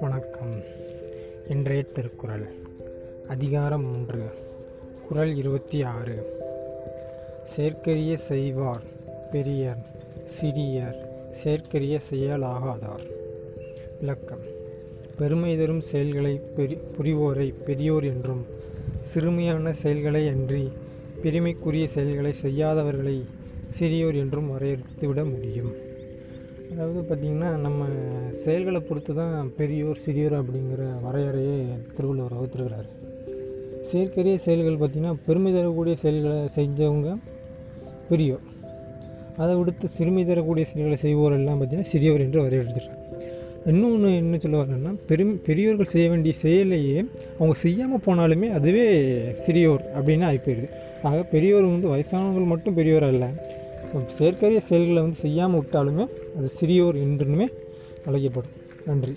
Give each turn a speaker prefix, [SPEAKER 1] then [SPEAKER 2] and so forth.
[SPEAKER 1] வணக்கம். இன்றைய திருக்குறள் அதிகாரம் மூன்று குறள் இருபத்தி ஆறு செயற்கரிய செய்வார் பெரியர் சிறியர் செயற்கரிய செயலாகாதார். விளக்கம். பெருமை தரும் செயல்களை பெரி புரிவோரை பெரியோர் என்றும் சிறுமையான செயல்களை அன்றி பெருமைக்குரிய செயல்களை செய்யாதவர்களை சிறியோர் என்றும் வரையறுத்து விட முடியும். அதாவது பார்த்திங்கன்னா நம்ம செயல்களை பொறுத்து தான் பெரியோர் சிறியோர் அப்படிங்கிற வரையறையே திருவள்ளுவர் வகுத்துருக்கிறார். செயற்கரிய செயல்கள் பார்த்திங்கன்னா பெருமை தரக்கூடிய செயல்களை செஞ்சவங்க பெரியோர். அதை விடுத்து சிறுமை தரக்கூடிய செயல்களை செய்வோர் எல்லாம் பார்த்திங்கன்னா சிறியோர் என்று வரையறுத்துறாங்க இன்னொன்று என்ன சொல்ல வரேன்னா பெரும் பெரியோர்கள் செய்ய வேண்டிய செயலையே அவங்க செய்யாமல் போனாலுமே அதுவே சிறியோர் அப்படின்னு ஆகி போயிடுது ஆக பெரியோர் வந்து வயசானவங்கள் மட்டும் பெரியோர் அல்ல. செயற்கரிய செயல்களை வந்து செய்யாமல் விட்டாலுமே அது சிறியோர் என்றுமே அழைக்கப்படும். நன்றி.